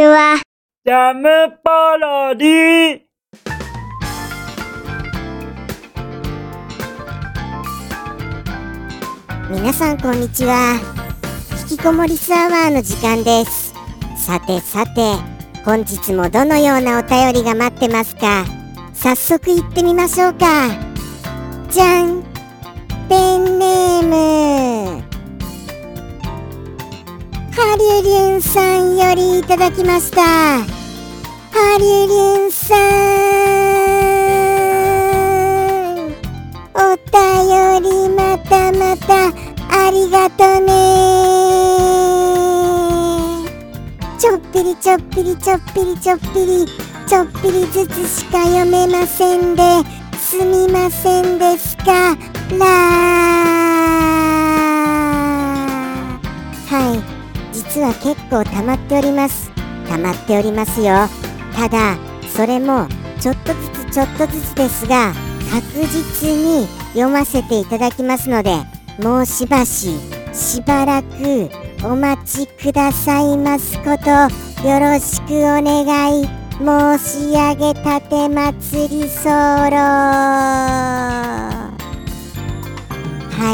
ちは。ジャムパロディ。皆さんこんにちは。引きこもりスアワーの時間です。さてさて本日もどのようなお便りが待ってますか？早速行ってみましょうか。じゃん。ペンネームハリュリュンさんよりいただきました。ハリュリュンさんお便りまたまたありがとね。ちょっぴりちょっぴりちょっぴりちょっぴりちょっぴりずつしか読めませんですみませんですか？ら結構溜まっております。溜まっておりますよ。ただそれもちょっとずつちょっとずつですが確実に読ませていただきますのでもうしばししばらくお待ちくださいますことよろしくお願い申し上げたて祭り候。は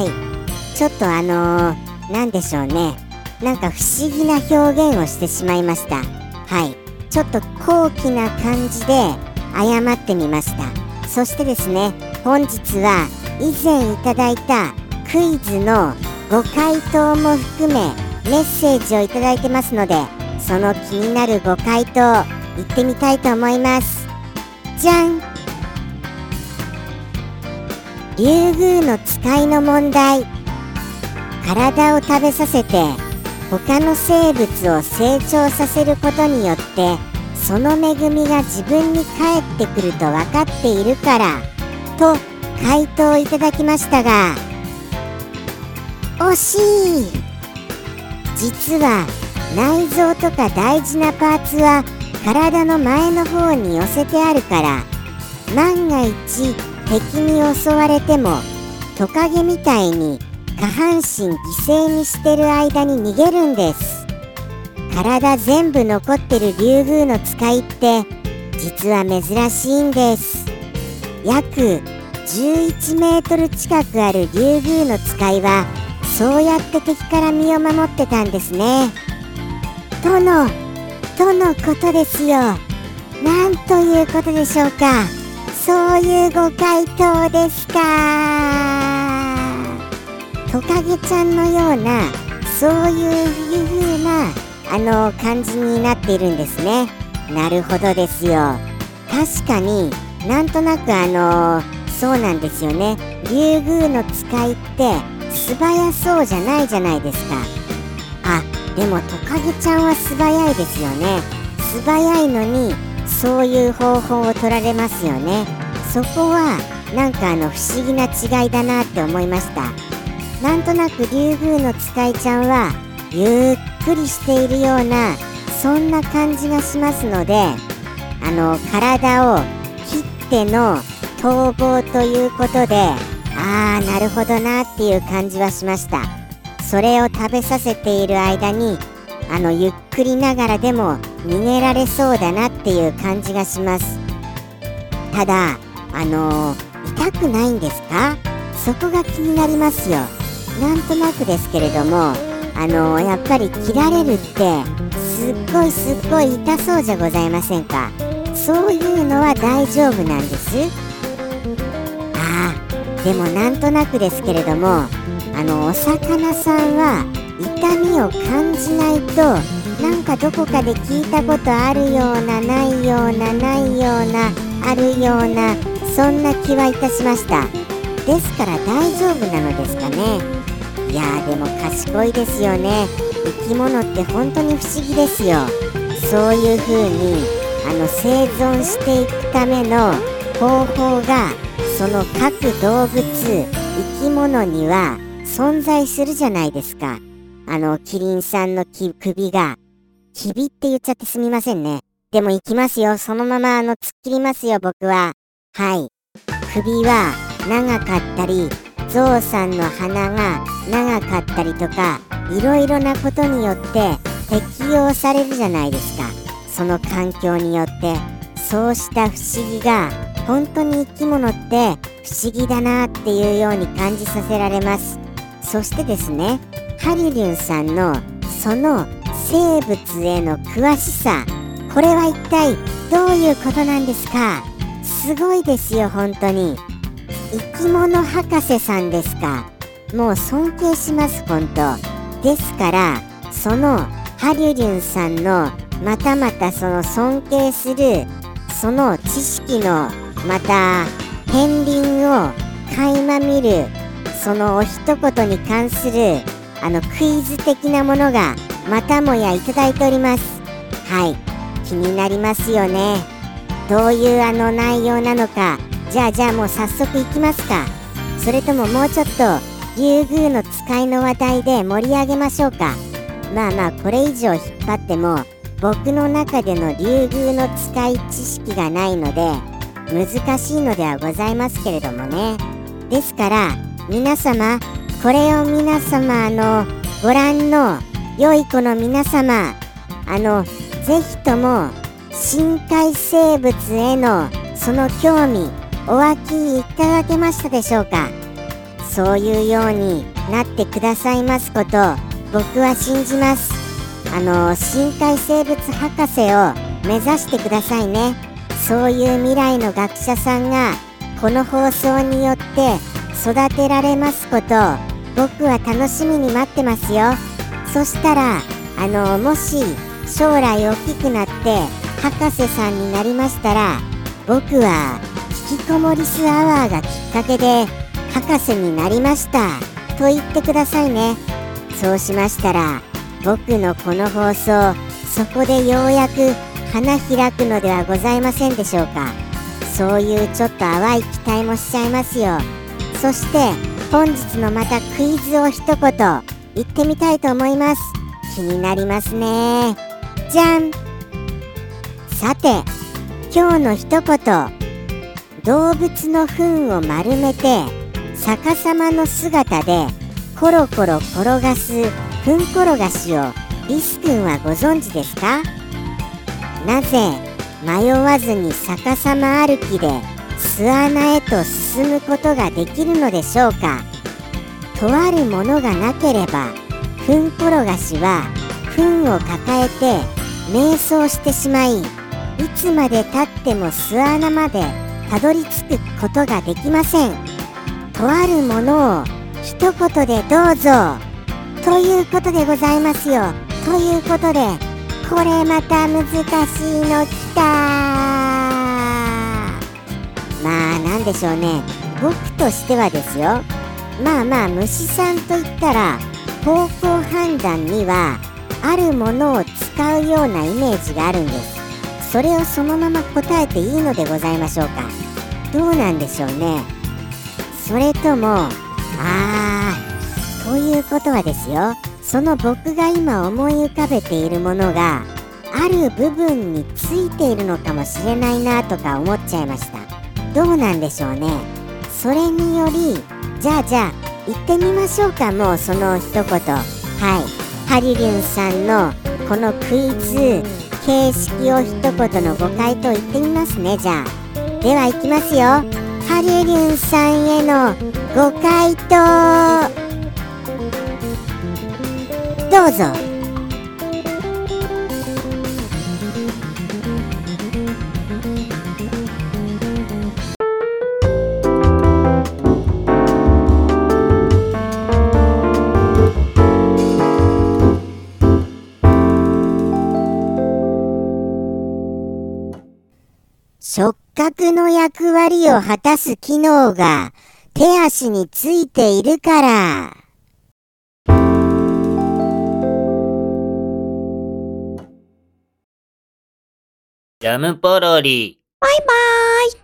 い。ちょっとあのー、でしょうね。なんか不思議な表現をしてしまいました。はい。ちょっと高貴な感じで謝ってみました。そしてですね本日は以前いただいたクイズのご回答も含めメッセージをいただいてますのでその気になるご回答行ってみたいと思います。じゃん。竜宮の使いの問題。体を食べさせて他の生物を成長させることによってその恵みが自分に返ってくると分かっているからと回答いただきましたが惜しい。実は内臓とか大事なパーツは体の前の方に寄せてあるから万が一敵に襲われてもトカゲみたいに下半身犠牲にしてる間に逃げるんです。体全部残ってる竜宮の使いって実は珍しいんです。約11メートル近くある竜宮の使いはそうやって敵から身を守ってたんですね。とのとのことですよ。なんということでしょうか。そういうご回答ですか。トカゲちゃんのようなそういう風なあの感じになっているんですね。なるほどですよ。確かになんとなくあのそうなんですよね。竜宮の使いって素早そうじゃないじゃないですか。あでもトカゲちゃんは素早いですよね。素早いのにそういう方法を取られますよね。そこはなんかあの不思議な違いだなって思いました。なんとなく竜宮の使いちゃんはゆっくりしているようなそんな感じがしますのであの体を切っての逃亡ということでああなるほどなっていう感じはしました。それを食べさせている間にあのゆっくりながらでも逃げられそうだなっていう感じがします。ただあのー、痛くないんですか？そこが気になりますよ。なんとなくですけれどもあの、やっぱり切られるってすっごいすっごい痛そうじゃございませんか？そういうのは大丈夫なんです？ああでもなんとなくですけれどもあのお魚さんは痛みを感じないとなんかどこかで聞いたことあるようなないようなないようなあるようなそんな気はいたしました。ですから大丈夫なのですかね。いやーでも賢いですよね。生き物って本当に不思議ですよ。そういう風にあの生存していくための方法がその各動物生き物には存在するじゃないですか。あのキリンさんの首が首って言っちゃってすみませんね。でも行きますよ。そのままあの突っ切りますよ僕は。はい。首は長かったりゾウさんの鼻が長かったりとかいろいろなことによって適用されるじゃないですか。その環境によって。そうした不思議が本当に生き物って不思議だなっていうように感じさせられます。そしてですねハリリュンさんのその生物への詳しさこれは一体どういうことなんですか？すごいですよ本当に。生き物博士さんですか？もう尊敬します本当。ですからそのハリュリュンさんのまたまたその尊敬するその知識のまた片鱗を垣間見るそのお一言に関するあのクイズ的なものがまたもやいただいております。はい。気になりますよね。どういうあの内容なのかじゃあじゃあもう早速いきますか。それとももうちょっと竜宮の使いの話題で盛り上げましょうか。まあまあこれ以上引っ張っても僕の中での竜宮の使い知識がないので難しいのではございますけれどもね。ですから皆様これを皆様あのご覧の良い子の皆様あのぜひとも深海生物へのその興味お分きいただけましたでしょうか？そういうようになってくださいますこと僕は信じます。あの深海生物博士を目指してくださいね。そういう未来の学者さんがこの放送によって育てられますこと僕は楽しみに待ってますよ。そしたらあのもし将来大きくなって博士さんになりましたら僕は引きこもりスアワーがきっかけで博士になりました。と言ってくださいね。そうしましたら僕のこの放送そこでようやく花開くのではございませんでしょうか。そういうちょっと淡い期待もしちゃいますよ。そして本日のまたクイズを一言言ってみたいと思います。気になりますね。じゃん。さて今日の一言。動物の糞を丸めて逆さまの姿でコロコロ転がす糞転がしを。リス君はご存知ですか？なぜ迷わずに逆さま歩きで巣穴へと進むことができるのでしょうか？とあるものがなければ糞転がしは糞を抱えて瞑想してしまいいつまでたっても巣穴までたどり着くことができません。とあるものを一言でどうぞ。ということでございますよ。ということでこれまた難しいのきた。まあなんでしょうね。僕としてはですよ。まあまあ虫さんといったら方向判断にはあるものを使うようなイメージがあるんです。それをそのまま答えていいのでございましょうか。どうなんでしょうね。それともあーということはですよ。その僕が今思い浮かべているものがある部分についているのかもしれないなとか思っちゃいました。どうなんでしょうね。それによりじゃあじゃあ行ってみましょうかもうその一言。はい。ハリリュンさんのこのクイズ。形式を一言のご回答言ってみますねじゃあ。では行きますよ。ハリリュンさんへのご回答。どうぞ。触覚の役割を果たす機能が手足についているから。ジャムポロリ。バイバーイ。